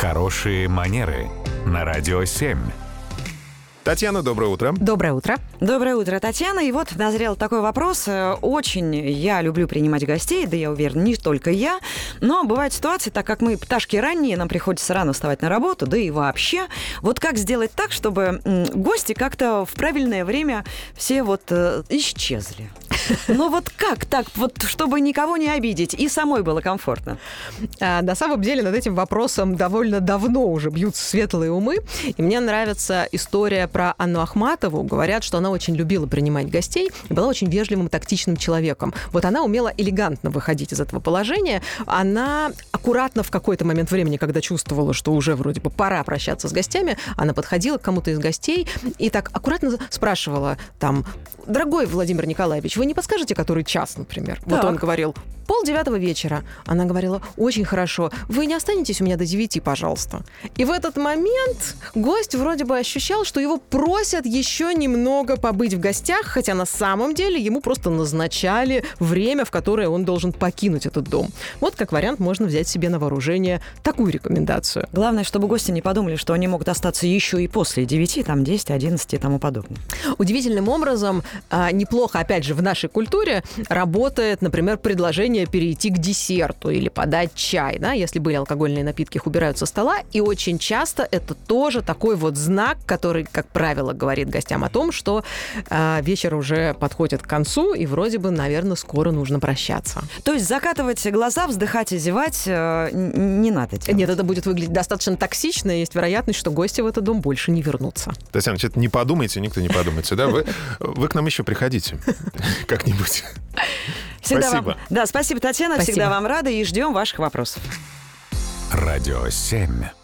Хорошие манеры на радио 7. Татьяна, доброе утро. Доброе утро. Доброе утро, Татьяна. И вот назрел такой вопрос. Э, Очень я люблю принимать гостей, да я уверена, не только я. Но бывают ситуации, так как мы пташки ранние, нам приходится рано вставать на работу, да и вообще. Вот как сделать так, чтобы гости как-то в правильное время все вот э, исчезли? Ну вот как так, вот чтобы никого не обидеть и самой было комфортно? А, на самом деле над этим вопросом довольно давно уже бьются светлые умы. И мне нравится история про Анну Ахматову. Говорят, что она очень любила принимать гостей и была очень вежливым, тактичным человеком. Вот она умела элегантно выходить из этого положения. Она аккуратно в какой-то момент времени, когда чувствовала, что уже вроде бы пора прощаться с гостями, она подходила к кому-то из гостей и так аккуратно спрашивала там, дорогой Владимир Николаевич, вы не подскажете, который час, например? Вот Так. он говорил, пол девятого вечера. Она говорила, очень хорошо, вы не останетесь у меня до девяти, пожалуйста. И в этот момент гость вроде бы ощущал, что его просят еще немного побыть в гостях, хотя на самом деле ему просто назначали время, в которое он должен покинуть этот дом. Вот как вариант можно взять себе на вооружение такую рекомендацию. Главное, чтобы гости не подумали, что они могут остаться еще и после 9, там 10, 11 и тому подобное. Удивительным образом, а, неплохо, опять же, в нашей культуре работает, например, предложение перейти к десерту или подать чай, да, если были алкогольные напитки, их убирают со стола, и очень часто это тоже такой вот знак, который, как правило, говорит гостям о том, что а, вечер уже подходит к концу, и вроде бы, наверное, скоро нужно прощаться. То есть закатывать глаза, вздыхать и зевать э, не надо делать. Нет, это будет выглядеть достаточно токсично, и есть вероятность, что гости в этот дом больше не вернутся. Татьяна, что-то не подумайте, никто не подумайте, да? Вы, вы к нам еще приходите как-нибудь. Всегда Спасибо. Вам, да, спасибо, Татьяна. Спасибо. Всегда вам рада и ждем ваших вопросов. Радио 7.